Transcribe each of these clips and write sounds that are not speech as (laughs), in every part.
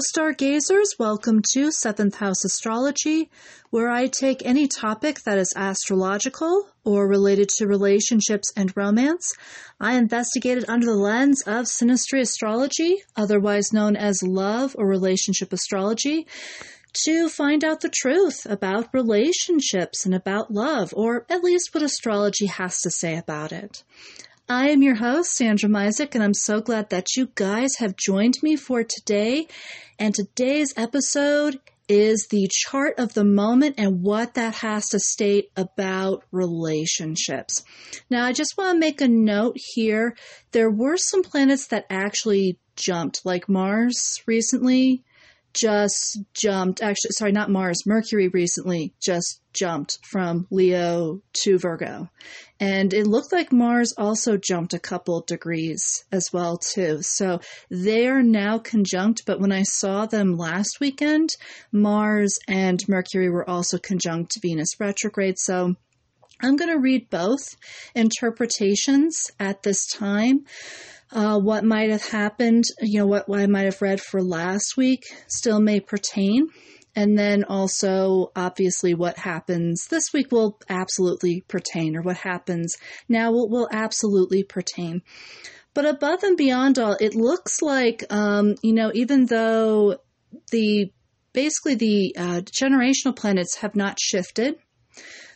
stargazers, welcome to Seventh House Astrology, where I take any topic that is astrological or related to relationships and romance. I investigate it under the lens of synastry astrology, otherwise known as love or relationship astrology, to find out the truth about relationships and about love, or at least what astrology has to say about it. I am your host, Sandra Misek, and I'm so glad that you guys have joined me for today. And today's episode is the chart of the moment and what that has to state about relationships. Now, I just want to make a note here. There were some planets that actually jumped, like Mars recently just jumped, actually, sorry, not Mars, Mercury recently just jumped from Leo to Virgo. And it looked like Mars also jumped a couple degrees as well, too. So they are now conjunct, but when I saw them last weekend, Mars and Mercury were also conjunct Venus retrograde. So I'm going to read both interpretations at this time uh, what might have happened, you know, what, what I might have read for last week still may pertain. And then also, obviously, what happens this week will absolutely pertain, or what happens now will, will absolutely pertain. But above and beyond all, it looks like, um, you know, even though the basically the uh, generational planets have not shifted,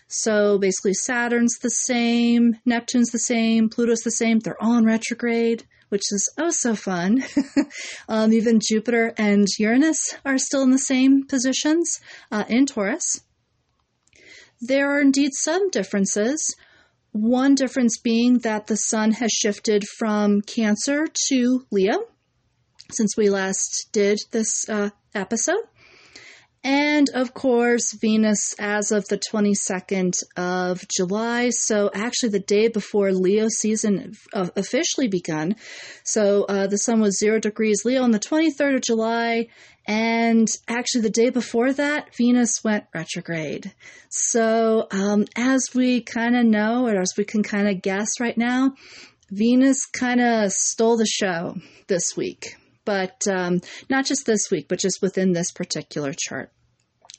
so basically, Saturn's the same, Neptune's the same, Pluto's the same. They're all in retrograde, which is oh so fun. (laughs) um, even Jupiter and Uranus are still in the same positions uh, in Taurus. There are indeed some differences. One difference being that the sun has shifted from Cancer to Leo since we last did this uh, episode. And of course, Venus as of the 22nd of July. So, actually, the day before Leo season officially begun. So, uh, the sun was zero degrees Leo on the 23rd of July. And actually, the day before that, Venus went retrograde. So, um, as we kind of know, or as we can kind of guess right now, Venus kind of stole the show this week but um, not just this week, but just within this particular chart.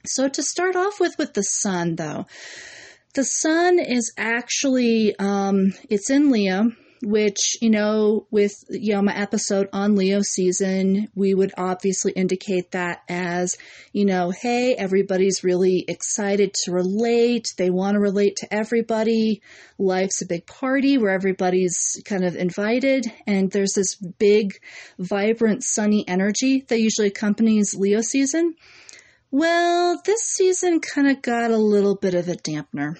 So to start off with, with the sun, though, the sun is actually um, it's in Leo, which you know, with you know my episode on Leo season, we would obviously indicate that as you know, hey, everybody's really excited to relate. They want to relate to everybody. Life's a big party where everybody's kind of invited, and there's this big, vibrant, sunny energy that usually accompanies Leo season. Well, this season kind of got a little bit of a dampener.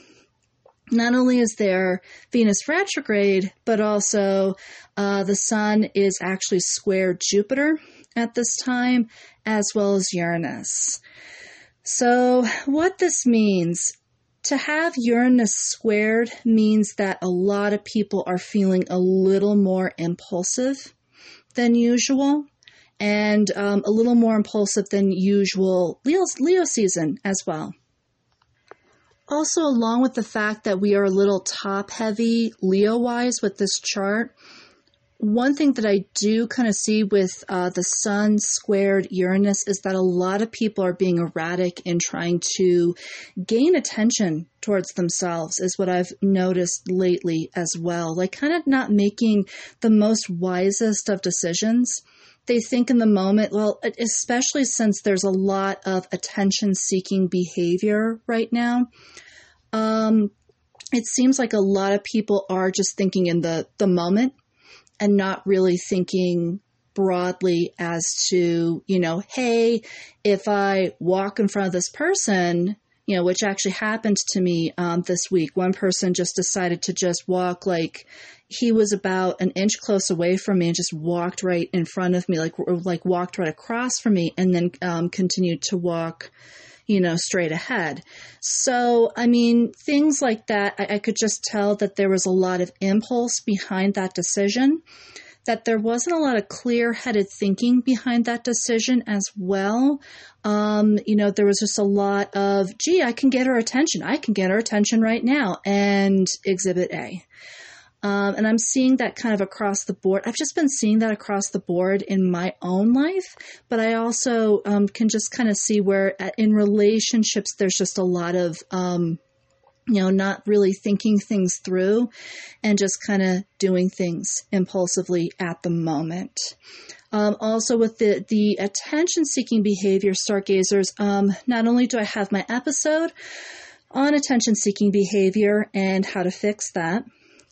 Not only is there Venus retrograde, but also uh, the Sun is actually square Jupiter at this time, as well as Uranus. So, what this means to have Uranus squared means that a lot of people are feeling a little more impulsive than usual and um, a little more impulsive than usual Leo, Leo season as well. Also, along with the fact that we are a little top heavy Leo wise with this chart, one thing that I do kind of see with uh, the Sun squared Uranus is that a lot of people are being erratic in trying to gain attention towards themselves, is what I've noticed lately as well. Like, kind of not making the most wisest of decisions they think in the moment, well, especially since there's a lot of attention seeking behavior right now. Um, it seems like a lot of people are just thinking in the, the moment and not really thinking broadly as to, you know, hey, if I walk in front of this person, you know, which actually happened to me um, this week. One person just decided to just walk like he was about an inch close away from me and just walked right in front of me, like like walked right across from me, and then um, continued to walk, you know, straight ahead. So, I mean, things like that, I, I could just tell that there was a lot of impulse behind that decision that there wasn't a lot of clear headed thinking behind that decision as well. Um, you know, there was just a lot of, gee, I can get her attention. I can get her attention right now. And exhibit A. Um, and I'm seeing that kind of across the board. I've just been seeing that across the board in my own life, but I also um, can just kind of see where uh, in relationships there's just a lot of um, you know, not really thinking things through and just kind of doing things impulsively at the moment. Um, also, with the, the attention seeking behavior, stargazers, um, not only do I have my episode on attention seeking behavior and how to fix that,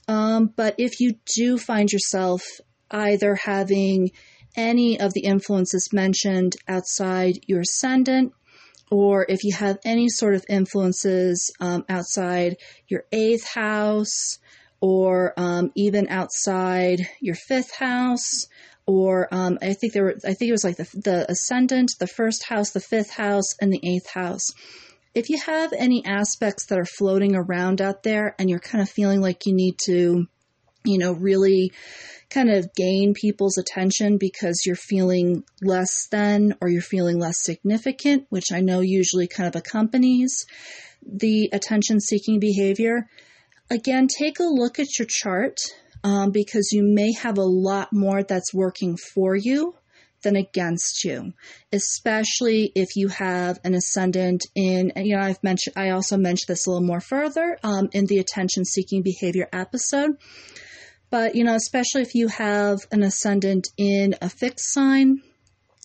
um, but if you do find yourself either having any of the influences mentioned outside your ascendant or if you have any sort of influences um, outside your eighth house, or um, even outside your fifth house, or um, I think there were, I think it was like the, the ascendant, the first house, the fifth house, and the eighth house. If you have any aspects that are floating around out there and you're kind of feeling like you need to, you know, really kind of gain people's attention because you're feeling less than or you're feeling less significant, which I know usually kind of accompanies the attention seeking behavior. Again, take a look at your chart um, because you may have a lot more that's working for you than against you, especially if you have an ascendant in, you know, I've mentioned, I also mentioned this a little more further um, in the attention seeking behavior episode. But, you know, especially if you have an ascendant in a fixed sign,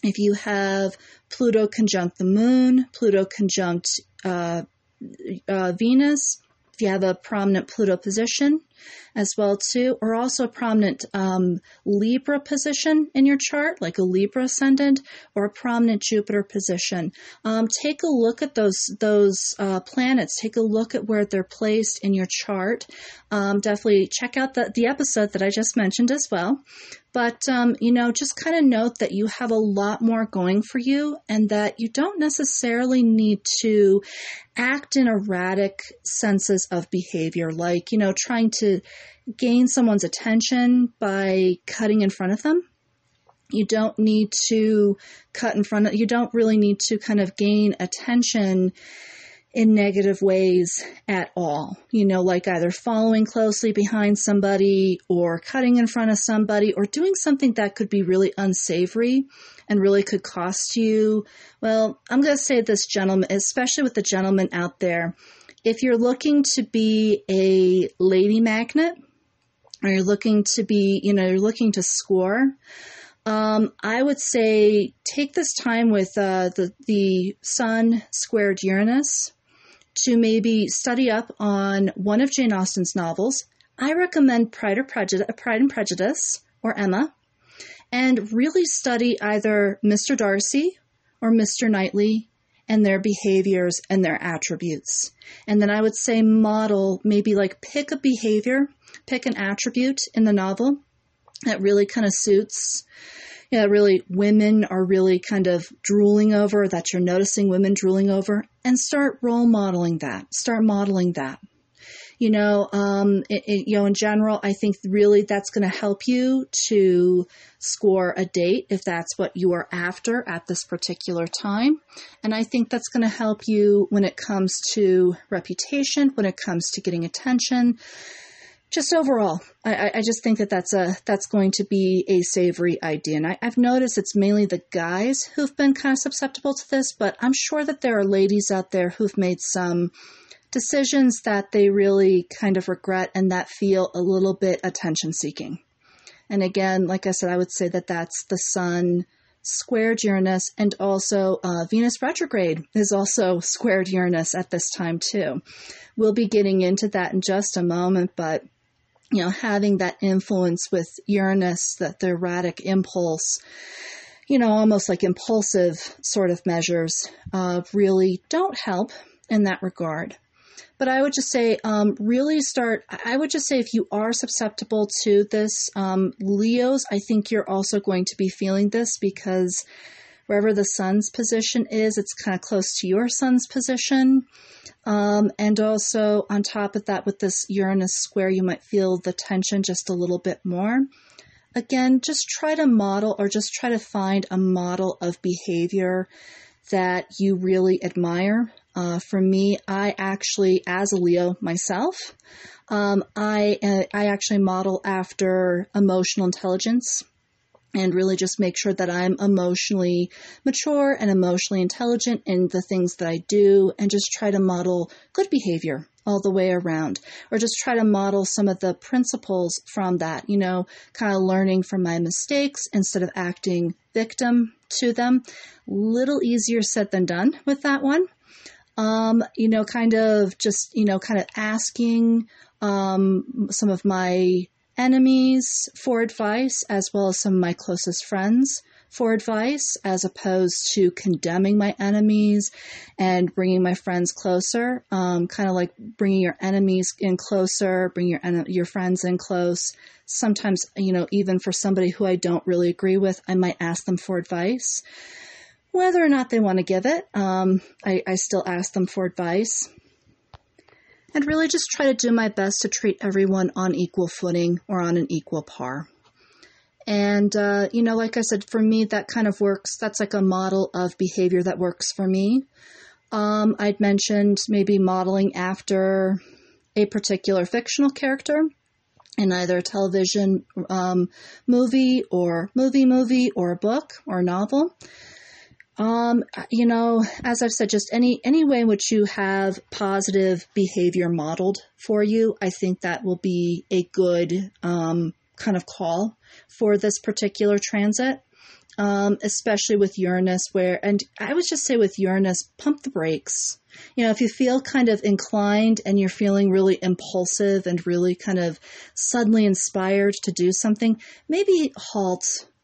if you have Pluto conjunct the moon, Pluto conjunct uh, uh, Venus, if you have a prominent Pluto position, as well too, or also a prominent um, Libra position in your chart, like a Libra ascendant, or a prominent Jupiter position. Um, take a look at those those uh, planets. Take a look at where they're placed in your chart. Um, definitely check out the the episode that I just mentioned as well. But, um, you know, just kind of note that you have a lot more going for you and that you don't necessarily need to act in erratic senses of behavior, like, you know, trying to gain someone's attention by cutting in front of them. You don't need to cut in front of, you don't really need to kind of gain attention in negative ways at all. You know, like either following closely behind somebody or cutting in front of somebody or doing something that could be really unsavory and really could cost you. Well, I'm going to say this, gentleman, especially with the gentleman out there, if you're looking to be a lady magnet or you're looking to be, you know, you're looking to score, um, I would say take this time with uh, the the Sun squared Uranus to maybe study up on one of Jane Austen's novels. I recommend Pride, or Prejudice, Pride and Prejudice or Emma, and really study either Mr. Darcy or Mr. Knightley and their behaviors and their attributes. And then I would say model, maybe like pick a behavior, pick an attribute in the novel that really kind of suits yeah, really women are really kind of drooling over, that you're noticing women drooling over, and start role modeling that. Start modeling that. You know, um, it, it, you know, in general, I think really that's going to help you to score a date if that's what you are after at this particular time. And I think that's going to help you when it comes to reputation, when it comes to getting attention, just overall, I, I, just think that that's a that's going to be a savory idea, and I, have noticed it's mainly the guys who've been kind of susceptible to this, but I'm sure that there are ladies out there who've made some decisions that they really kind of regret and that feel a little bit attention seeking. And again, like I said, I would say that that's the Sun squared Uranus, and also uh, Venus retrograde is also (laughs) squared Uranus at this time too. We'll be getting into that in just a moment, but you know, having that influence with Uranus, that the erratic impulse, you know, almost like impulsive sort of measures, uh, really don't help in that regard. But I would just say, um, really start. I would just say, if you are susceptible to this, um, Leos, I think you're also going to be feeling this because wherever the sun's position is, it's kind of close to your sun's position. Um, and also, on top of that, with this Uranus square, you might feel the tension just a little bit more. Again, just try to model or just try to find a model of behavior that you really admire. Uh, for me, I actually, as a Leo myself, um, I uh, I actually model after emotional intelligence and really just make sure that I'm emotionally mature and emotionally intelligent in the things that I do and just try to model good behavior all the way around or just try to model some of the principles from that, you know, kind of learning from my mistakes instead of acting victim to them. Little easier said than done with that one. Um, you know, kind of just, you know, kind of asking um, some of my enemies for advice, as well as some of my closest friends for advice, as opposed to condemning my enemies and bringing my friends closer. Um, kind of like bringing your enemies in closer, bring your your friends in close. Sometimes, you know, even for somebody who I don't really agree with, I might ask them for advice. Whether or not they want to give it, um, I, I still ask them for advice and really just try to do my best to treat everyone on equal footing or on an equal par. And, uh, you know, like I said, for me, that kind of works. That's like a model of behavior that works for me. Um, I'd mentioned maybe modeling after a particular fictional character in either a television um, movie or movie movie or a book or a novel. Um, you know, as I've said, just any any way in which you have positive behavior modeled for you, I think that will be a good um, kind of call for this particular transit. Um, especially with Uranus, where, and I would just say with Uranus, pump the brakes. You know, if you feel kind of inclined and you're feeling really impulsive and really kind of suddenly inspired to do something, maybe halt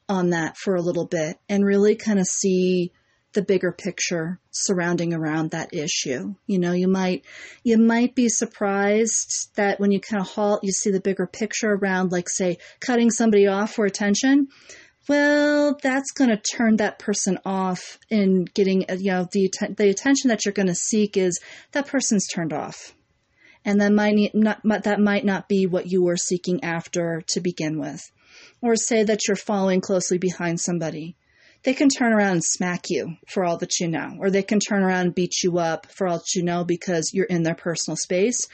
on that for a little bit and really kind of see the bigger picture surrounding around that issue. You know, you might you might be surprised that when you kind of halt, you see the bigger picture around, like say, cutting somebody off for attention. Well, that's going to turn that person off in getting uh, you know the the attention that you're going to seek is that person's turned off, and that might not that might not be what you were seeking after to begin with, or say that you're following closely behind somebody they can turn around and smack you for all that you know, or they can turn around and beat you up for all that you know because you're in their personal space.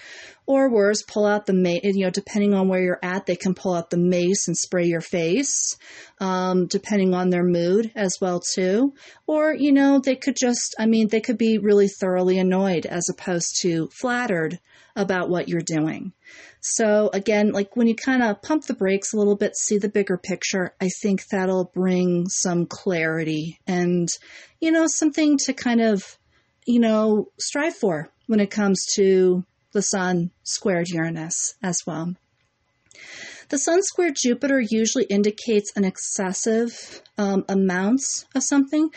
Or worse, pull out the mace, you know, depending on where you're at, they can pull out the mace and spray your face, um, depending on their mood as well, too. Or, you know, they could just, I mean, they could be really thoroughly annoyed as opposed to flattered about what you're doing. So again, like when you kind of pump the brakes a little bit, see the bigger picture, I think that'll bring some clarity and, you know, something to kind of, you know, strive for when it comes to the sun squared Uranus as well. The Sun squared Jupiter usually indicates an excessive um, amounts of something.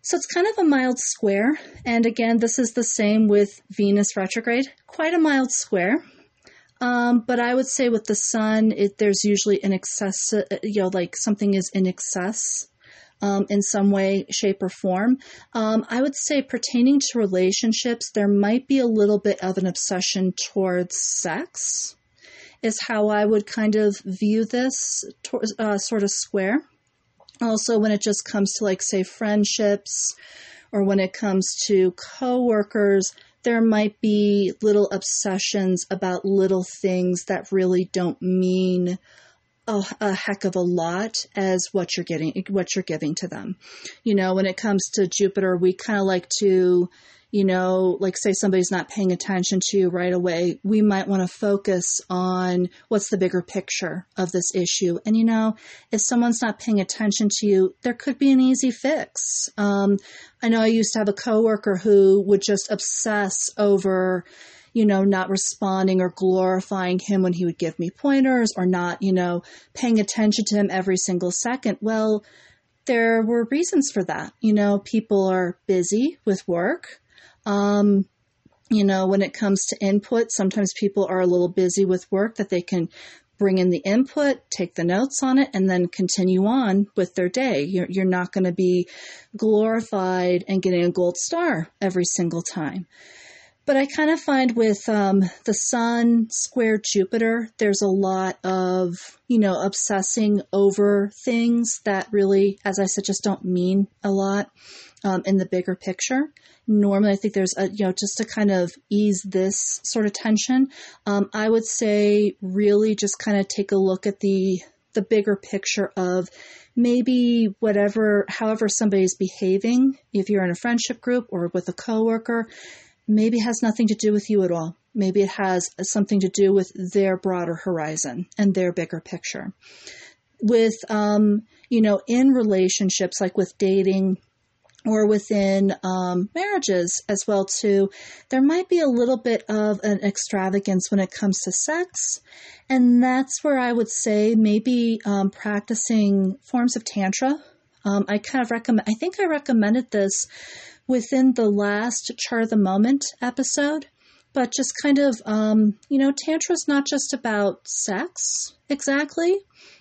So it's kind of a mild square. And again, this is the same with Venus retrograde. Quite a mild square. Um, but I would say with the sun, it, there's usually an excess, uh, you know, like something is in excess um, in some way, shape, or form. Um, I would say pertaining to relationships, there might be a little bit of an obsession towards sex, is how I would kind of view this uh, sort of square. Also, when it just comes to, like, say, friendships, or when it comes to coworkers, there might be little obsessions about little things that really don't mean a, a, heck of a lot as what you're getting what you're giving to them. You know, when it comes to Jupiter, we kind of like to you know, like say somebody's not paying attention to you right away, we might want to focus on what's the bigger picture of this issue. And you know, if someone's not paying attention to you, there could be an easy fix. Um, I know I used to have a coworker who would just obsess over, you know, not responding or glorifying him when he would give me pointers or not, you know, paying attention to him every single second. Well, there were reasons for that. You know, people are busy with work. Um, you know, when it comes to input, sometimes people are a little busy with work that they can bring in the input, take the notes on it, and then continue on with their day. You're, you're not going to be glorified and getting a gold star every single time. But I kind of find with um, the Sun square Jupiter, there's a lot of, you know, obsessing over things that really, as I said, just don't mean a lot. Um, in the bigger picture. Normally, I think there's a, you know, just to kind of ease this sort of tension, um, I would say really just kind of take a look at the, the bigger picture of maybe whatever, however somebody's behaving, if you're in a friendship group or with a coworker, maybe has nothing to do with you at all. Maybe it has something to do with their broader horizon and their bigger picture. With, um, you know, in relationships, like with dating, or within um, marriages as well too there might be a little bit of an extravagance when it comes to sex. And that's where i would say maybe um, practicing forms of tantra. Um, i kind of recommend i think i recommended this within the last char the moment episode but just kind of um, you know tantra is not just about sex exactly.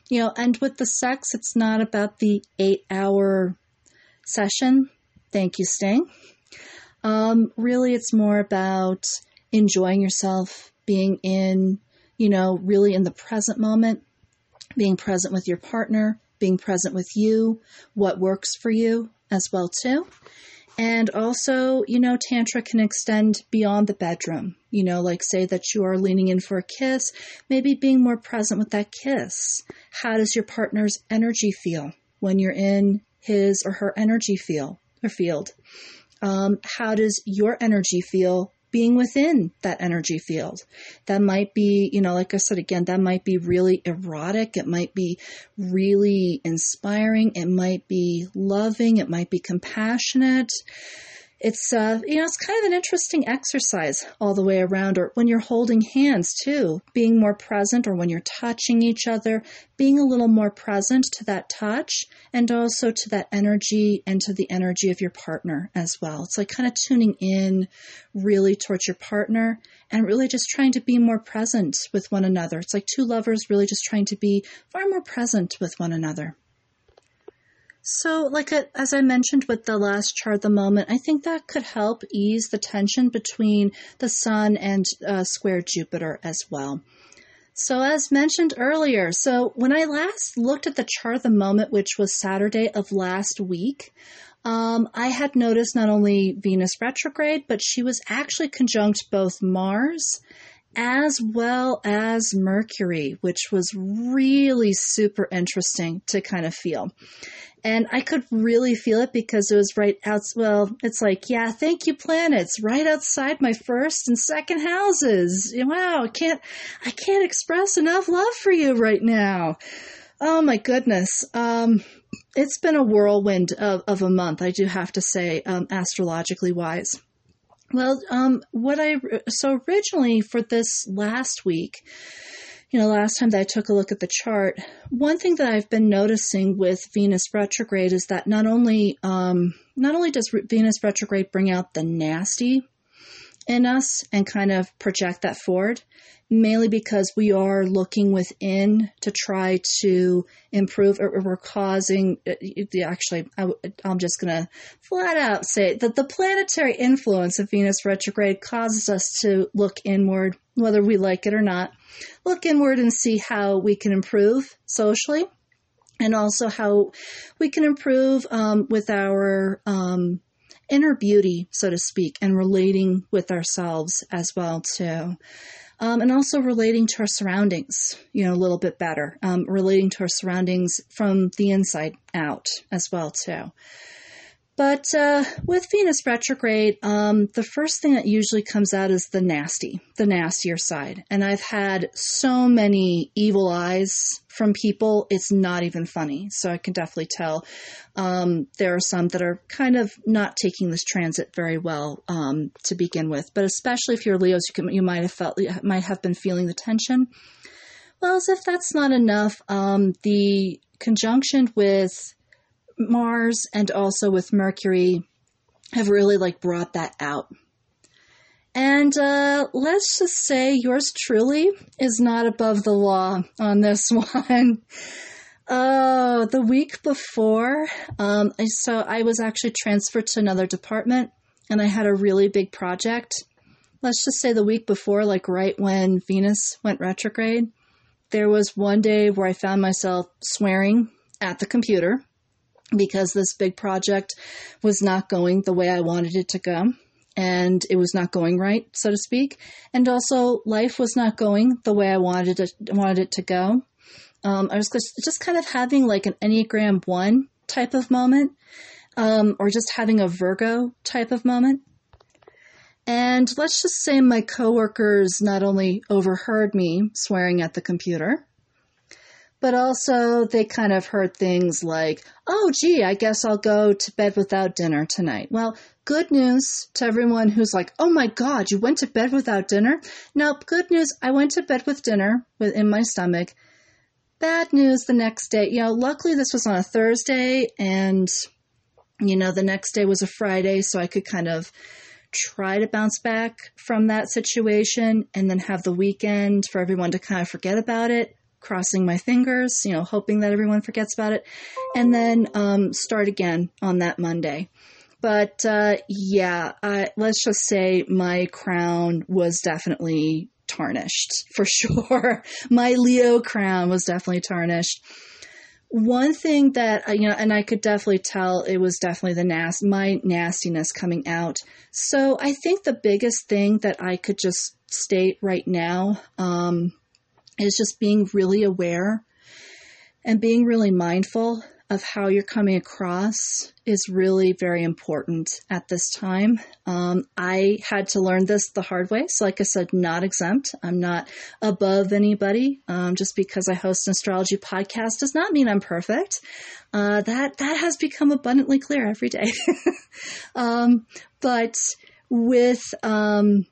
You know and with the sex it's not about the eight hour session thank you sting um, really it's more about enjoying yourself being in you know really in the present moment being present with your partner being present with you what works for you as well too and also, you know, Tantra can extend beyond the bedroom. You know, like say that you are leaning in for a kiss, maybe being more present with that kiss. How does your partner's energy feel when you're in his or her energy feel or field? Um, how does your energy feel being within that energy field. That might be, you know, like I said again, that might be really erotic. It might be really inspiring. It might be loving. It might be compassionate it's uh, you know it's kind of an interesting exercise all the way around or when you're holding hands too being more present or when you're touching each other being a little more present to that touch and also to that energy and to the energy of your partner as well. It's like kind of tuning in really towards your partner and really just trying to be more present with one another. It's like two lovers really just trying to be far more present with one another so, like as I mentioned with the last chart, the moment, I think that could help ease the tension between the Sun and uh, square Jupiter as well. So, as mentioned earlier, so when I last looked at the chart of the moment, which was Saturday of last week, um, I had noticed not only Venus retrograde, but she was actually conjunct both Mars as well as Mercury, which was really super interesting to kind of feel. And I could really feel it because it was right out. Well, it's like, yeah, thank you, planets, right outside my first and second houses. Wow, I can't, I can't express enough love for you right now. Oh my goodness. Um, it's been a whirlwind of, of a month, I do have to say, um, astrologically wise. Well, um, what I, so originally for this last week, you know, last time that I took a look at the chart, one thing that I've been noticing with Venus retrograde is that not only um, not only does Venus retrograde bring out the nasty in us and kind of project that forward, mainly because we are looking within to try to improve or we're causing uh, actually I, am just going to flat out say that the planetary influence of venus retrograde causes us to look inward whether we like it or not look inward and see how we can improve socially and also how we can improve um, with our um, inner beauty so to speak and relating with ourselves as well too um, and also relating to our surroundings, you know, a little bit better, um, relating to our surroundings from the inside out as well too. But uh, with Venus retrograde, um, the first thing that usually comes out is the nasty, the nastier side. And I've had so many evil eyes from people, it's not even funny. So I can definitely tell um, there are some that are kind of not taking this transit very well um, to begin with. But especially if you're Leos, you, can, you might have felt, you might have been feeling the tension. Well, as if that's not enough, um, the conjunction with Mars and also with Mercury have really like brought that out. And uh, let's just say yours truly is not above the law on this (laughs) one. Oh, the week before, um, so I was actually transferred to another department and I had a really big project. Let's just say the week before, like right when Venus went retrograde, there was one day where I found myself swearing at the computer because this big project was not going the way I wanted it to go. And it was not going right, so to speak. And also, life was not going the way I wanted it, wanted it to go. Um, I was just kind of having like an Enneagram 1 type of moment, um, or just having a Virgo type of moment. And let's just say my coworkers not only overheard me swearing at the computer, but also they kind of heard things like, oh, gee, I guess I'll go to bed without dinner tonight. Well, good news to everyone who's like, oh my God, you went to bed without dinner? Nope, good news, I went to bed with dinner in my stomach. Bad news the next day. You know, luckily this was on a Thursday and, you know, the next day was a Friday, so I could kind of try to bounce back from that situation and then have the weekend for everyone to kind of forget about it crossing my fingers, you know, hoping that everyone forgets about it, and then um, start again on that Monday. But uh, yeah, let's just say my crown was definitely tarnished (laughs) for sure. my Leo crown was definitely tarnished. One thing that uh, you know, and I could definitely tell it was definitely the nas- my nastiness coming out. So I think the biggest thing that I could just state right now, um, is just being really aware and being really mindful of how you're coming across is really very important at this time. Um, I had to learn this the hard way. So, like I said, not exempt. I'm not above anybody. Um, just because I host an astrology podcast does not mean I'm perfect. Uh, that that has become abundantly clear every day. (laughs) um, but with um,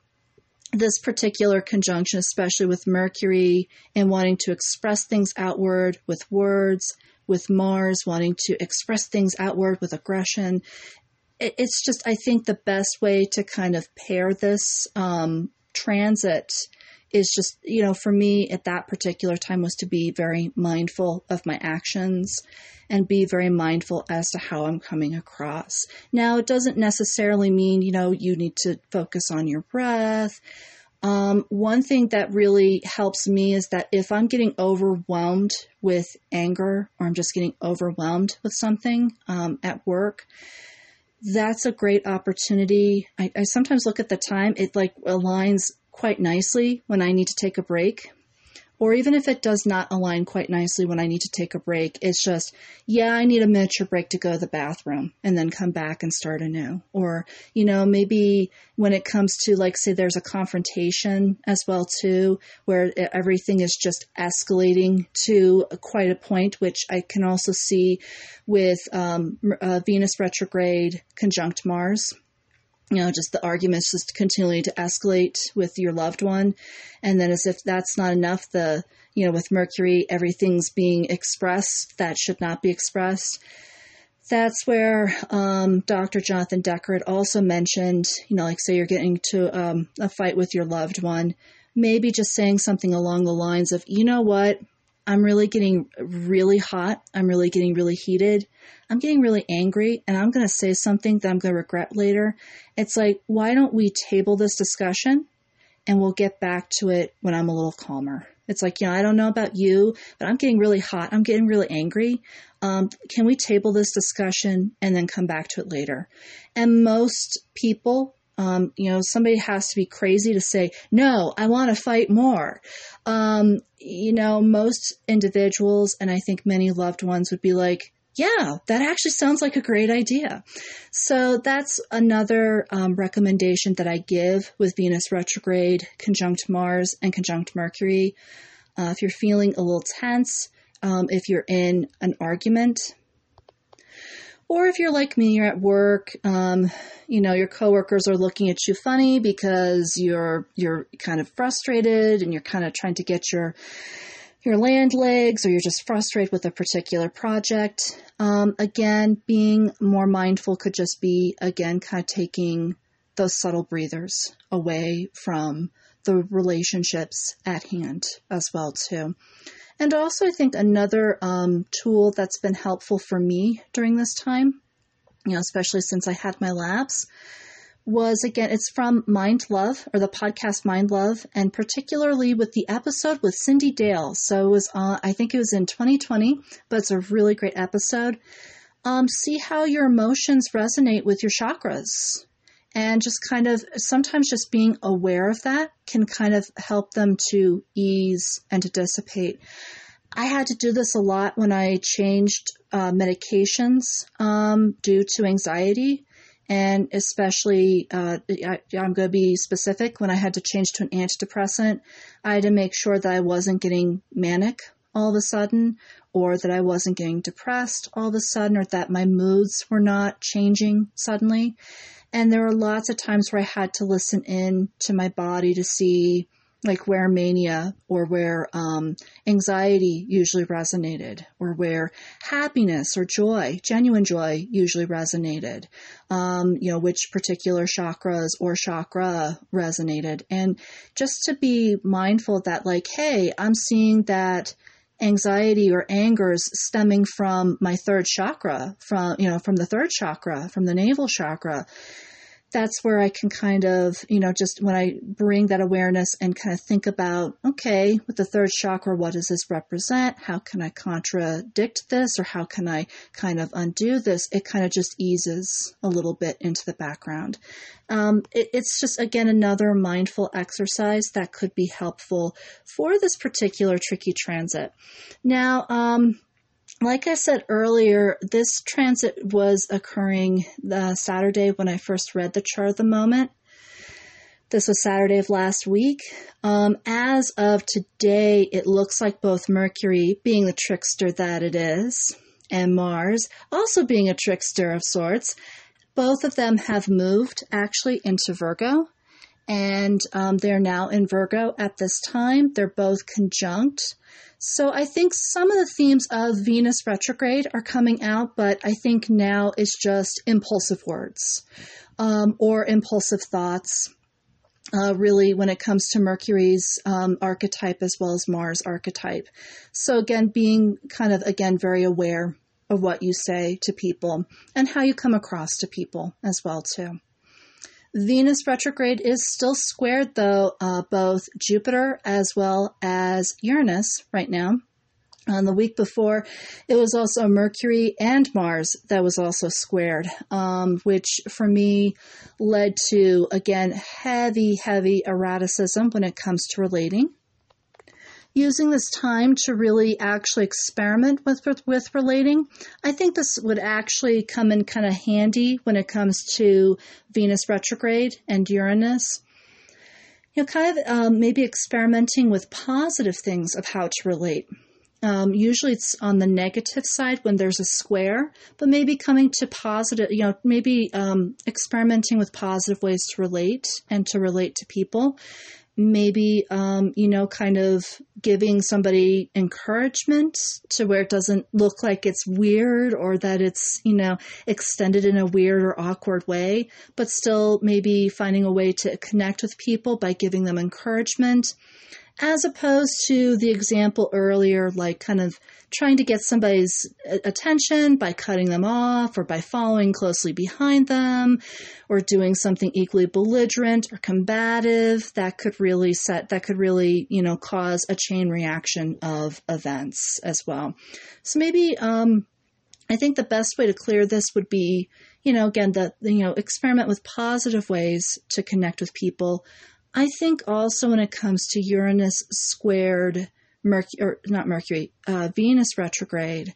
this particular conjunction, especially with Mercury and wanting to express things outward with words, with Mars wanting to express things outward with aggression. It's just, I think, the best way to kind of pair this um, transit is just, you know, for me at that particular time was to be very mindful of my actions and be very mindful as to how I'm coming across. Now, it doesn't necessarily mean, you know, you need to focus on your breath. Um, one thing that really helps me is that if I'm getting overwhelmed with anger or I'm just getting overwhelmed with something um, at work, that's a great opportunity. I, I sometimes look at the time, it like aligns quite nicely when I need to take a break. Or even if it does not align quite nicely when I need to take a break, it's just, yeah, I need a miniature break to go to the bathroom and then come back and start anew. Or, you know, maybe when it comes to like, say there's a confrontation as well too, where everything is just escalating to quite a point, which I can also see with um, uh, Venus retrograde conjunct Mars you know, just the arguments just continuing to escalate with your loved one. And then as if that's not enough, the, you know, with Mercury, everything's being expressed that should not be expressed. That's where um, Dr. Jonathan Decker also mentioned, you know, like say you're getting to um, a fight with your loved one, maybe just saying something along the lines of, you know what, I'm really getting really hot. I'm really getting really heated. I'm getting really angry and I'm going to say something that I'm going to regret later. It's like, why don't we table this discussion and we'll get back to it when I'm a little calmer? It's like, you know, I don't know about you, but I'm getting really hot. I'm getting really angry. Um, can we table this discussion and then come back to it later? And most people um, you know, somebody has to be crazy to say, no, I want to fight more. Um, you know, most individuals, and I think many loved ones would be like, yeah, that actually sounds like a great idea. So that's another um, recommendation that I give with Venus retrograde, conjunct Mars, and conjunct Mercury. Uh, if you're feeling a little tense, um, if you're in an argument, or if you're like me, you're at work, um, you know, your coworkers are looking at you funny because you're you're kind of frustrated and you're kind of trying to get your your land legs or you're just frustrated with a particular project. Um, again, being more mindful could just be again kind of taking those subtle breathers away from the relationships at hand as well too. And also, I think another um, tool that's been helpful for me during this time, you know, especially since I had my labs, was again, it's from Mind Love or the podcast Mind Love, and particularly with the episode with Cyndi Dale. So it was, uh, I think it was in 2020, but it's a really great episode. um, see how your emotions resonate with your chakras. And just kind of sometimes just being aware of that can kind of help them to ease and to dissipate. I had to do this a lot when I changed uh, medications um, due to anxiety. And especially, uh, I, I'm going to be specific. When I had to change to an antidepressant, I had to make sure that I wasn't getting manic all of a sudden, or that I wasn't getting depressed all of a sudden, or that my moods were not changing suddenly. And there were lots of times where I had to listen in to my body to see like where mania or where um, anxiety usually resonated, or where happiness or joy, genuine joy, usually resonated. Um, you know, which particular chakras or chakra resonated. And just to be mindful that, like, hey, I'm seeing that anxiety or angers stemming from my third chakra, from, you know, from the third chakra, from the navel chakra that's where I can kind of, you know, just when I bring that awareness and kind of think about, okay, with the third chakra, what does this represent? How can I contradict this or how can I kind of undo this? It kind of just eases a little bit into the background. Um, it, it's just, again, another mindful exercise that could be helpful for this particular tricky transit. Now, um, like I said earlier, this transit was occurring the Saturday when I first read the chart of the moment. This was Saturday of last week. Um, as of today, it looks like both Mercury, being the trickster that it is, and Mars, also being a trickster of sorts, both of them have moved actually into Virgo. And um, they're now in Virgo at this time. They're both conjunct. So I think some of the themes of Venus retrograde are coming out, but I think now it's just impulsive words um, or impulsive thoughts. Uh, really, when it comes to Mercury's um, archetype as well as Mars archetype. So, again, being kind of, again, very aware of what you say to people and how you come across to people as well, too. Venus retrograde is still squared, though, uh, both Jupiter as well as Uranus right now. On the week before, it was also Mercury and Mars that was also squared, um, which for me led to, again, heavy, heavy erraticism when it comes to relating using this time to really actually experiment with, with, relating. I think this would actually come in kind of handy when it comes to Venus retrograde and Uranus. You know, kind of um, maybe experimenting with positive things of how to relate. Um, usually it's on the negative side when there's a square, but maybe coming to positive, you know, maybe um, experimenting with positive ways to relate and to relate to people maybe um, you know kind of giving somebody encouragement to where it doesn't look like it's weird or that it's you know extended in a weird or awkward way but still maybe finding a way to connect with people by giving them encouragement as opposed to the example earlier, like kind of trying to get somebody's attention by cutting them off or by following closely behind them or doing something equally belligerent or combative that could really set, that could really, you know, cause a chain reaction of events as well. So maybe, um, I think the best way to clear this would be, you know, again, the, you know, experiment with positive ways to connect with people I think also when it comes to Uranus squared Mercury, not Mercury, uh, Venus retrograde,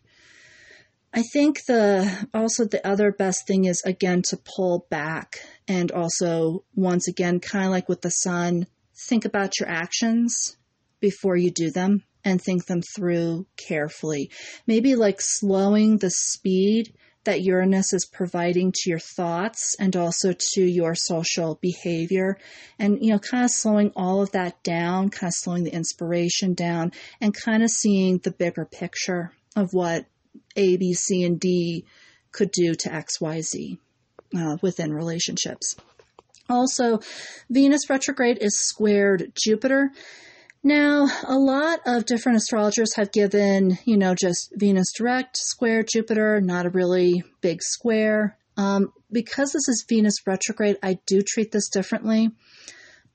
I think the also the other best thing is again to pull back and also once again kind of like with the sun, think about your actions before you do them and think them through carefully. Maybe like slowing the speed that Uranus is providing to your thoughts and also to your social behavior. And, you know, kind of slowing all of that down, kind of slowing the inspiration down, and kind of seeing the bigger picture of what A, B, C, and D could do to X, Y, Z uh, within relationships. Also, Venus retrograde is squared Jupiter. Now, a lot of different astrologers have given, you know, just Venus direct, square Jupiter, not a really big square. Um, because this is Venus retrograde, I do treat this differently.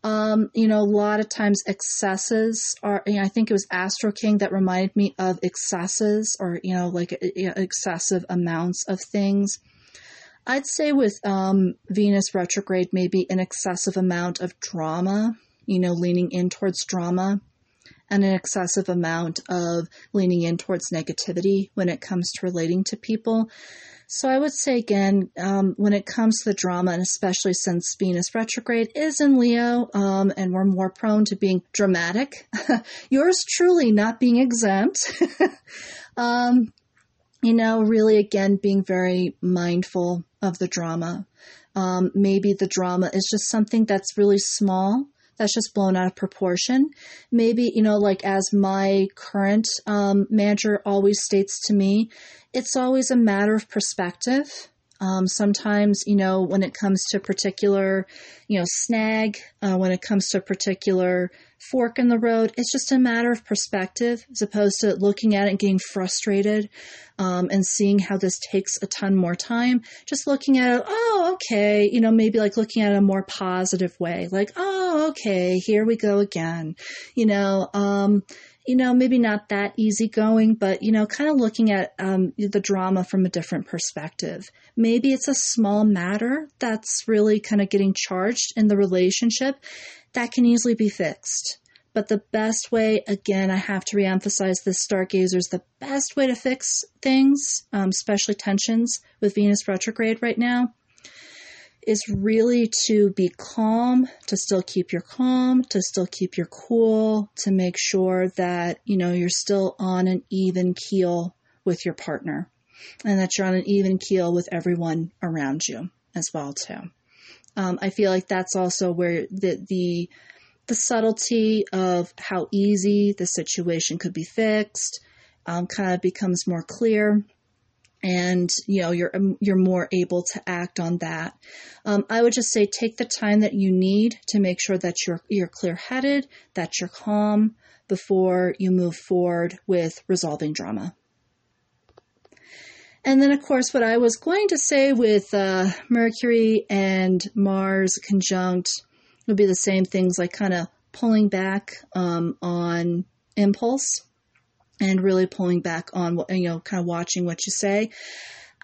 Um, you know, a lot of times excesses are, you know, I think it was Astro King that reminded me of excesses or, you know, like you know, excessive amounts of things. I'd say with um, Venus retrograde, maybe an excessive amount of drama, you know, leaning in towards drama, and an excessive amount of leaning in towards negativity when it comes to relating to people. So I would say again, um, when it comes to the drama, and especially since Venus retrograde is in Leo, um, and we're more prone to being dramatic, (laughs) yours truly not being exempt. (laughs) um, you know, really again being very mindful of the drama. Um, maybe the drama is just something that's really small that's just blown out of proportion. Maybe, you know, like as my current um, manager always states to me, it's always a matter of perspective. Um, sometimes, you know, when it comes to particular, you know, snag, uh, when it comes to a particular fork in the road, it's just a matter of perspective as opposed to looking at it and getting frustrated um, and seeing how this takes a ton more time. Just looking at it, oh, okay, you know, maybe like looking at it a more positive way, like, oh, okay, here we go again, you know, um, you know, maybe not that easygoing, but, you know, kind of looking at um, the drama from a different perspective. Maybe it's a small matter that's really kind of getting charged in the relationship that can easily be fixed. But the best way, again, I have to reemphasize this, stargazers, the best way to fix things, um, especially tensions with Venus retrograde right now, is really to be calm, to still keep your calm, to still keep your cool, to make sure that, you know, you're still on an even keel with your partner and that you're on an even keel with everyone around you as well too. Um, I feel like that's also where the, the the subtlety of how easy the situation could be fixed um, kind of becomes more clear and you know you're um, you're more able to act on that. Um, I would just say take the time that you need to make sure that you're you're clear headed, that you're calm before you move forward with resolving drama. And then, of course, what I was going to say with uh, Mercury and Mars conjunct would be the same things like kind of pulling back um, on impulse and really pulling back on you know kind of watching what you say.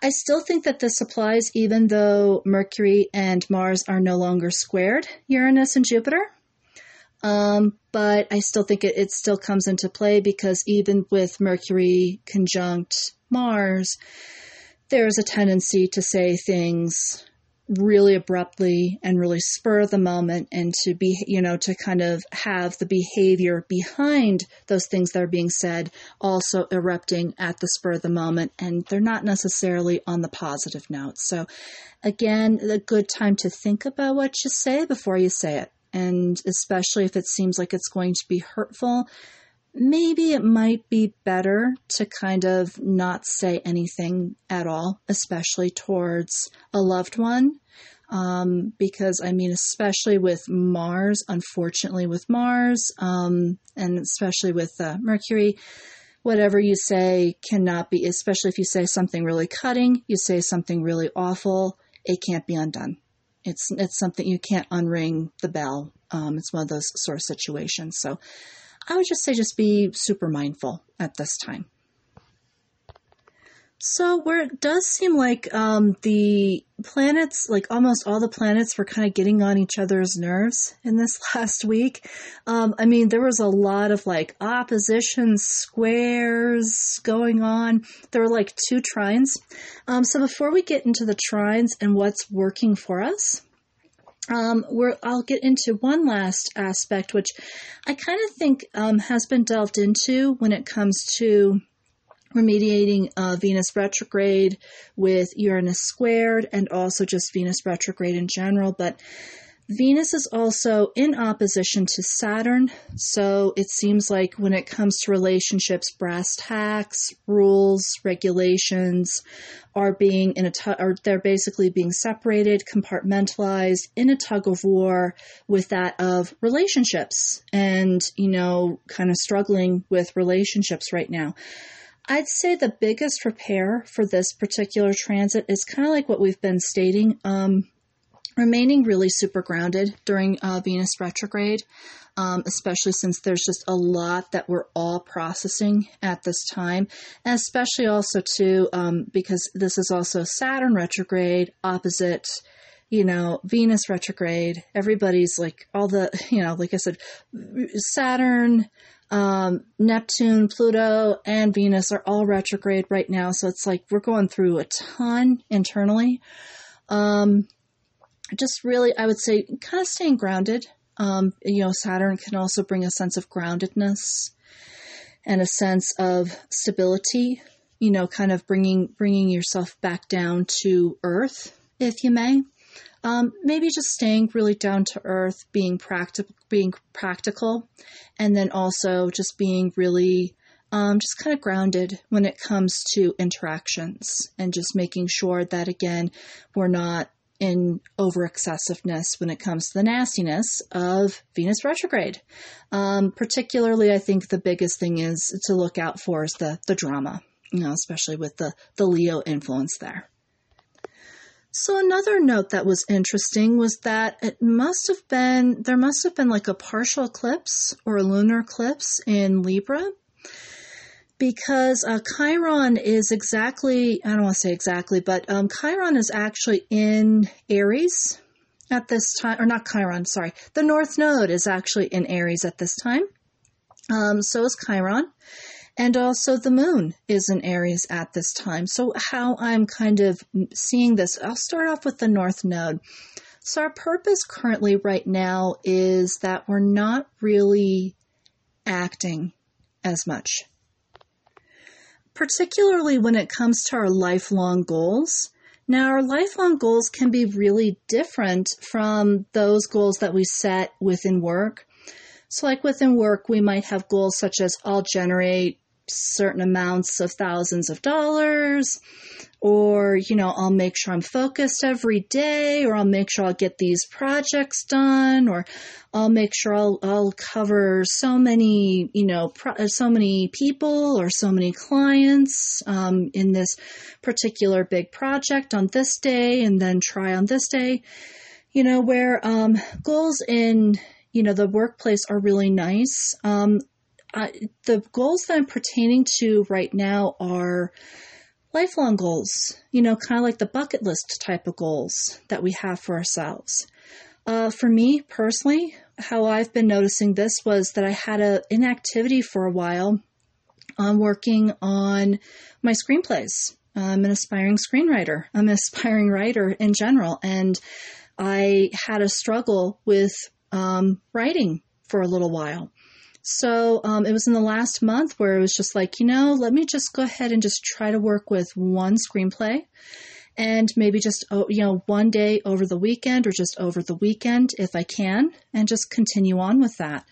I still think that this applies even though Mercury and Mars are no longer squared Uranus and Jupiter. Um, but I still think it, it still comes into play because even with Mercury conjunct Mars, there's a tendency to say things really abruptly and really spur of the moment and to be you know to kind of have the behavior behind those things that are being said also erupting at the spur of the moment and they're not necessarily on the positive note. So again a good time to think about what you say before you say it and especially if it seems like it's going to be hurtful maybe it might be better to kind of not say anything at all, especially towards a loved one. Um, because I mean, especially with Mars, unfortunately, with Mars, um, and especially with uh, Mercury, whatever you say cannot be, especially if you say something really cutting, you say something really awful, it can't be undone. It's it's something you can't unring the bell. Um, it's one of those sort of situations. So I would just say just be super mindful at this time. So, where it does seem like um, the planets, like almost all the planets, were kind of getting on each other's nerves in this (laughs) last week. Um, I mean, there was a lot of like opposition squares going on. There were like two trines. Um, so, before we get into the trines and what's working for us, um, where I'll get into one last aspect, which I kind of think um, has been delved into when it comes to remediating uh, Venus retrograde with Uranus squared and also just Venus retrograde in general. But Venus is also in opposition to Saturn, so it seems like when it comes to relationships, brass tacks, rules, regulations are being in a or they're basically being separated, compartmentalized in a tug of war with that of relationships, and you know, kind of struggling with relationships right now. I'd say the biggest repair for this particular transit is kind of like what we've been stating. Um, remaining really super grounded during uh, Venus retrograde, um, especially since there's just a lot that we're all processing at this time, and especially also too um, because this is also Saturn retrograde opposite. You know, Venus retrograde. Everybody's like all the, (laughs) you know, like I said, Saturn, um, Neptune, Pluto, and Venus are all retrograde right now. So it's like we're going through a ton internally. Um, just really, I would say, kind of staying grounded. Um, you know, Saturn can also bring a sense of groundedness and a sense of stability. You know, kind of bringing bringing yourself back down to earth, if you may. Um, maybe just staying really down to earth, being practical, being practical, and then also just being really um, just kind of grounded when it comes to interactions and just making sure that again we're not in over excessiveness when it comes to the nastiness of Venus retrograde. Um, particularly, I think the biggest thing is to look out for is the the drama, you know, especially with the the Leo influence there. So another note that was interesting was that it must have been there must have been like a partial eclipse or a lunar eclipse in Libra because uh, Chiron is exactly, I don't want to say exactly, but um, Chiron is actually in Aries at this time, or not Chiron, sorry. The North Node is actually in Aries at this time. Um, so is Chiron. And also the moon is in Aries at this time. So, how I'm kind of seeing this, I'll start off with the North Node. So, our purpose currently, right now, is that we're not really acting as much particularly when it comes to our lifelong goals. Now, our lifelong goals can be really different from those goals that we set within work. So, like within work, we might have goals such as I'll generate certain amounts of thousands of dollars or you know I'll make sure I'm focused every day or I'll make sure I'll get these projects done or I'll make sure I'll, I'll cover so many you know pro- so many people or so many clients um, in this particular big project on this day and then try on this day. You know where um, goals in you know the workplace are really nice. Um, the goals that I'm pertaining to right now are lifelong goals, you know, kind of like the bucket list type of goals that we have for ourselves. Uh, for me personally, how I've been noticing this was that I had an inactivity for a while on working on my screenplays. I'm an aspiring screenwriter. I'm an (laughs) aspiring writer in general, and I had a struggle with um, writing for a little while. So um, it was in the last month where it was just like, you know, let me just go ahead and just try to work with one screenplay and maybe just oh, you know one day over the weekend or just over the weekend if I can, and just continue on with that.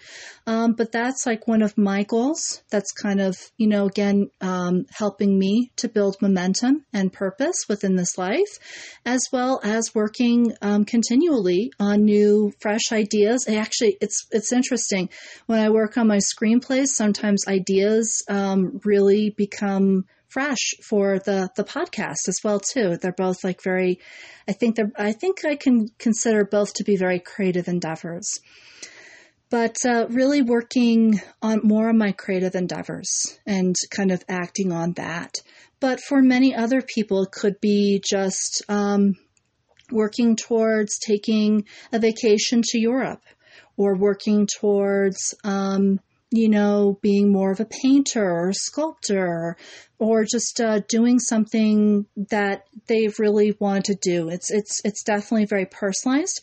Um, but that's like one of my goals. That's kind of you know again um, helping me to build momentum and purpose within this life, as well as working um, continually on new, fresh ideas. Actually, it's it's interesting when I work on my screenplays. Sometimes ideas um, really become fresh for the the podcast as well too. They're both like very I think they're I think I can consider both to be very creative endeavors. But uh, really working on more of my creative endeavors and kind of acting on that. But for many other people, it could be just um, working towards taking a vacation to Europe or working towards um, you know, being more of a painter or sculptor or just uh, doing something that they've really wanted to do. It's it's it's definitely very personalized.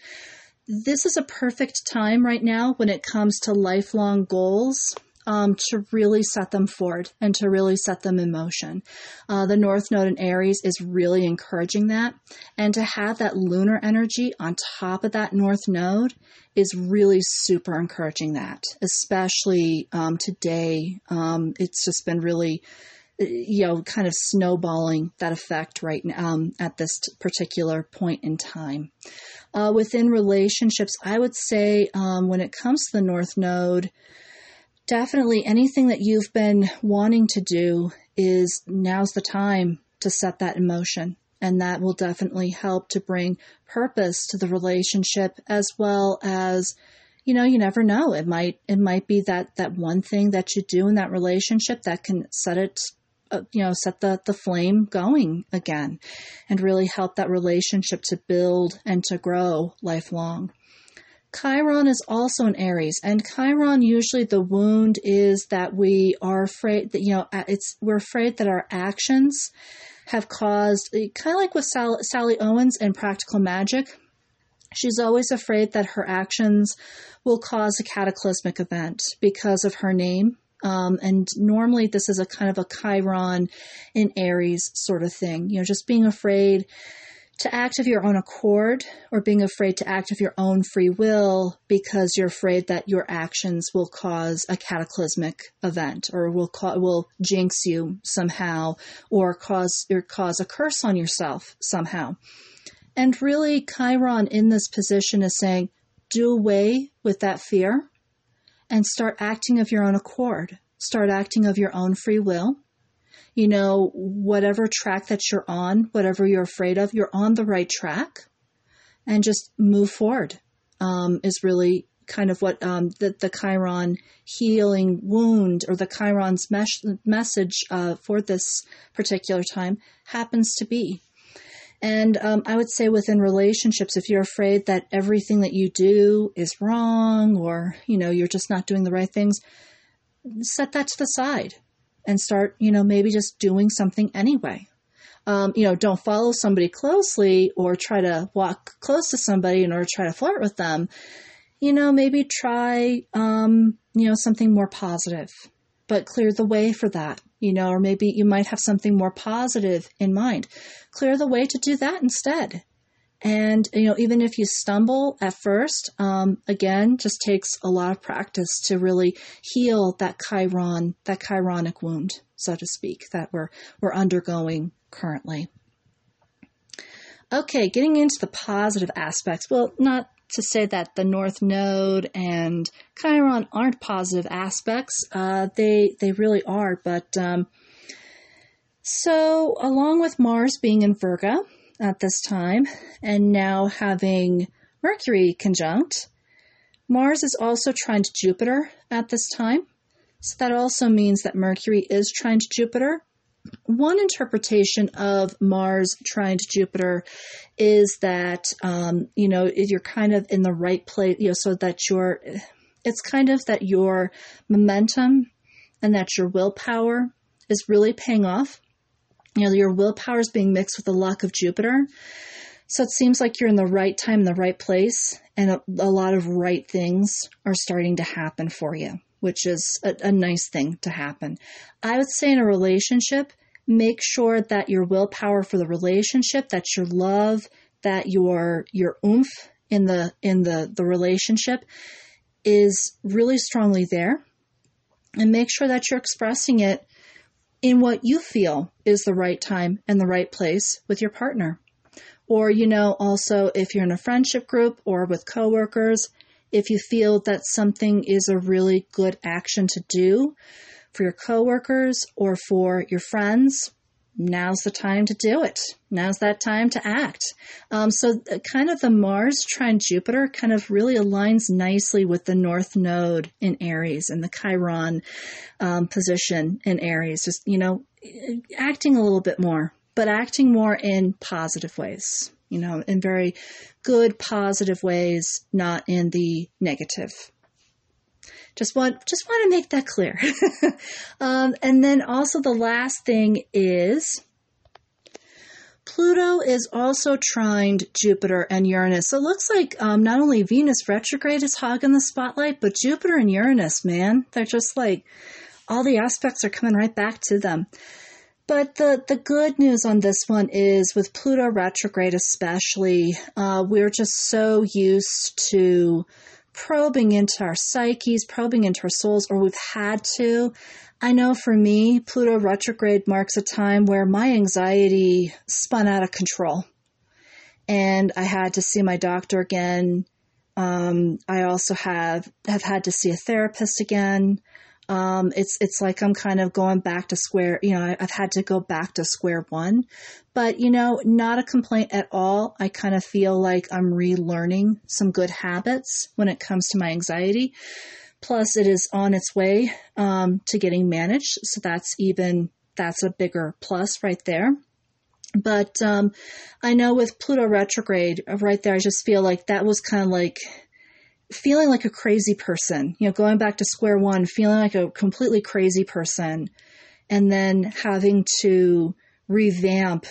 This is a perfect time right now when it comes to lifelong goals um, to really set them forward and to really set them in motion. Uh, the North Node in Aries is really encouraging that. And to have that lunar energy on top of that North Node is really super encouraging that, especially um, today. Um, it's just been really you know, kind of snowballing that effect right now um, at this particular point in time. Uh, within relationships, I would say um, when it comes to the North Node, definitely anything that you've been wanting to do is now's the time to set that in motion. And that will definitely help to bring purpose to the relationship as well as, you know, you never know. It might, it might be that, that one thing that you do in that relationship that can set it, uh, you know, set the, the flame going again and really help that relationship to build and to grow lifelong. Chiron is also an Aries, and Chiron usually the wound is that we are afraid that you know it's we're afraid that our actions have caused kind of like with Sally, Sally Owens in Practical Magic. She's always afraid that her actions will cause a cataclysmic event because of her name. Um, and normally this is a kind of a Chiron in Aries sort of thing, you know, just being afraid to act of your own accord or being afraid to act of your own free will because you're afraid that your actions will cause a cataclysmic event or will ca- will jinx you somehow or cause or cause a curse on yourself somehow. And really Chiron in this position is saying do away with that fear and start acting of your own accord. Start acting of your own free will you know, whatever track that you're on, whatever you're afraid of, you're on the right track and just move forward um, is really kind of what um, the, the Chiron healing wound or the Chiron's mes- message uh, for this particular time happens to be. And um, I would say within relationships, if you're afraid that everything that you do is wrong or, you know, you're just not doing the right things, set that to the side and start, you know, maybe just doing something anyway. Um, you know, don't follow somebody closely or try to walk close to somebody in order to try to flirt with them. You know, maybe try, um, you know, something more positive, but clear the way for that, you know, or maybe you might have something more positive in mind. Clear the way to do that instead. And, you know, even if you stumble at first, um, again, just takes a lot of practice to really heal that chiron, that chironic wound, so to speak, that we're, we're undergoing currently. Okay, getting into the positive aspects. Well, not to say that the North Node and Chiron aren't positive aspects. Uh, they they really are. But um, so, along with Mars being in Virgo, at this time, and now having Mercury conjunct. Mars is also trine to Jupiter at this time. So that also means that Mercury is trine to Jupiter. One interpretation of Mars trine to Jupiter is that, um, you know, you're kind of in the right place, you know, so that you're, it's kind of that your momentum and that your willpower is really paying off you know, your willpower is being mixed with the luck of Jupiter. So it seems like you're in the right time, the right place, and a, a lot of right things are starting to happen for you, which is a, a nice thing to happen. I would say in a relationship, make sure that your willpower for the relationship, that your love, that your your oomph in the in the the relationship is really strongly there, and make sure that you're expressing it in what you feel is the right time and the right place with your partner. Or, you know, also if you're in a friendship group or with coworkers, if you feel that something is a really good action to do for your coworkers or for your friends, now's the time to do it. Now's that time to act. Um, so, uh, kind of the Mars trine Jupiter kind of really aligns nicely with the North Node in Aries and the Chiron um, position in Aries. Just, you know, acting a little bit more, but acting more in positive ways, you know, in very good, positive ways, not in the negative. Just want just want to make that clear. (laughs) um, and then also the last thing is Pluto is also trined Jupiter and Uranus. So it looks like um, not only Venus retrograde is hogging the spotlight, but Jupiter and Uranus, man, they're just like all the aspects are coming right back to them. But the, the good news on this one is with Pluto retrograde, especially, uh, we're just so used to probing into our psyches, probing into our souls, or we've had to. I know for me, Pluto retrograde marks a time where my anxiety spun out of control. And I had to see my doctor again. Um, I also have, have had to see a therapist again. Um, it's it's like I'm kind of going back to square. You know, I've had to go back to square one, but you know, not a complaint at all. I kind of feel like I'm relearning some good habits when it comes to my anxiety. Plus, it is on its way um, to getting managed, so that's even that's a bigger plus right there. But um, I know with Pluto retrograde right there, I just feel like that was kind of like feeling like a crazy person, you know, going back to square one, feeling like a completely crazy person, and then having to revamp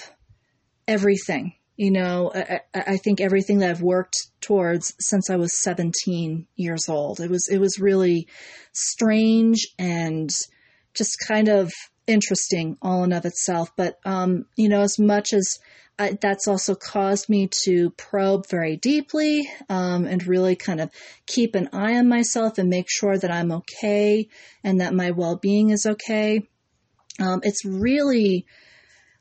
everything. You know, I, I think everything that I've worked towards since I was 17 years old. It was it was really strange and just kind of interesting all in of itself. But um, you know, as much as I, that's also caused me to probe very deeply um, and really kind of keep an eye on myself and make sure that I'm okay and that my well being is okay. Um, it's really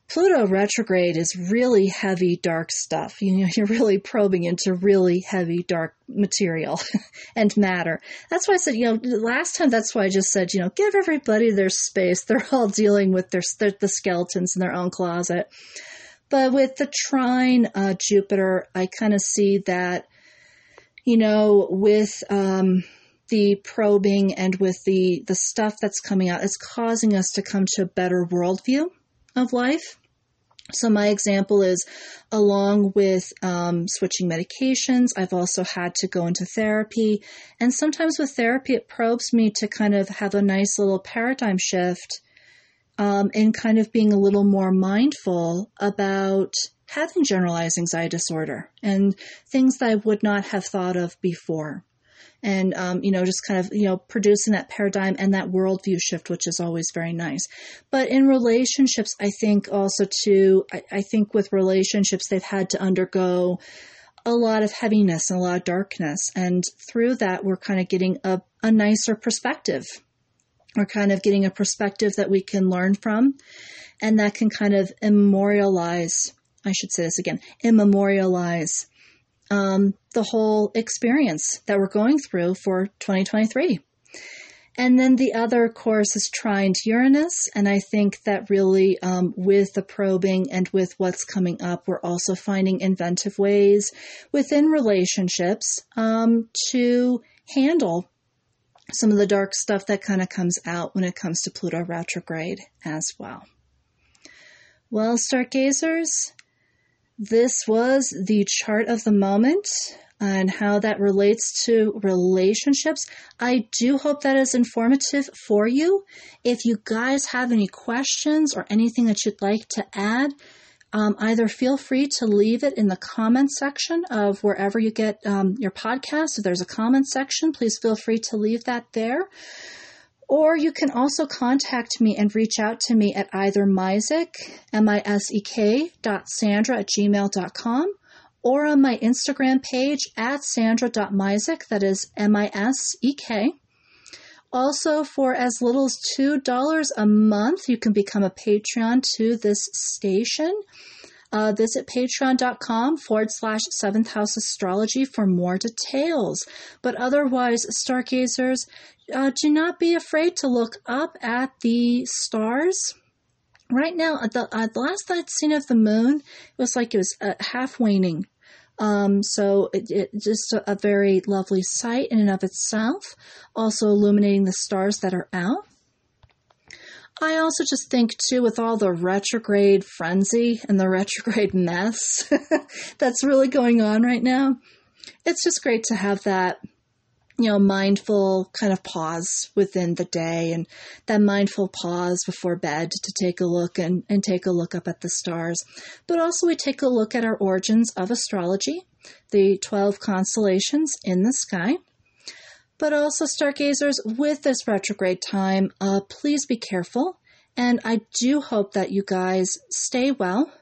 Pluto retrograde is really heavy, dark stuff. You know, (laughs) you're really probing into really heavy, dark material (laughs) and matter. That's why I said, you know, last time that's why I just said, you know, give everybody their space. (laughs) They're all dealing with their, their the skeletons in their own closet. But with the trine uh, Jupiter, I kind of see that, you know, with um, the probing and with the the stuff that's coming out, it's causing us to come to a better worldview of life. So, my example is along with um, switching medications, I've also had to go into therapy. And sometimes with therapy, it probes me to kind of have a nice little paradigm shift um, in kind of being a little more mindful about having generalized anxiety disorder and things that I would not have thought of before and um, you know just kind of you know producing that paradigm and that worldview shift which is always very nice. But in relationships i think also too I, I think with relationships they've had to undergo a lot of heaviness and a lot of darkness. And through that we're kind of getting a, a nicer perspective. We're kind of getting a perspective that we can learn from and that can kind of immemorialize i should say this again immemorialize um, the whole experience that we're going through for 2023. And then the other course is trine Uranus. And I think that really, um, with the probing and with what's coming up, we're also finding inventive ways within relationships um, to handle some of the dark stuff that kind of comes out when it comes to Pluto retrograde as well. Well, stargazers, this was the chart of the moment and how that relates to relationships. I do hope that is informative for you. If you guys have any questions or anything that you'd like to add, um, either feel free to leave it in the comment section of wherever you get um, your podcast. If there's a comment section, please feel free to leave that there. Or you can also contact me and reach out to me at either Misek, M-I-S-E-K dot Sandra at gmail.com or on my Instagram page at sandra.misek, that is M-I-S-E-K. Also, for as little as $2 a month, you can become a Patreon to this station. Uh, visit patreon.com forward slash seventh house astrology for more details. But otherwise, stargazers, uh, do not be afraid to look up at the stars. Right now, the, uh, the last I'd seen of the moon, it was like it was uh, half waning. Um, so it, it just a, a, very lovely sight in and of itself. Also illuminating the stars that are out. I also just think too, with all the retrograde frenzy and the (laughs) retrograde mess (laughs) that's really going on right now, it's just great to have that you know, mindful kind of pause within the day and that mindful pause before bed to take a look and, and take a look up at the stars. But also, we take a look at our origins of astrology, the 12 constellations in the sky. But also, stargazers, with this retrograde time, uh, please be careful. And I do hope that you guys stay well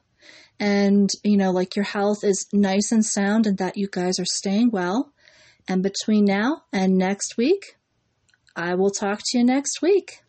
and, you know, like your health is nice and sound and that you guys are staying well. And between now and next week, I will talk to you next week.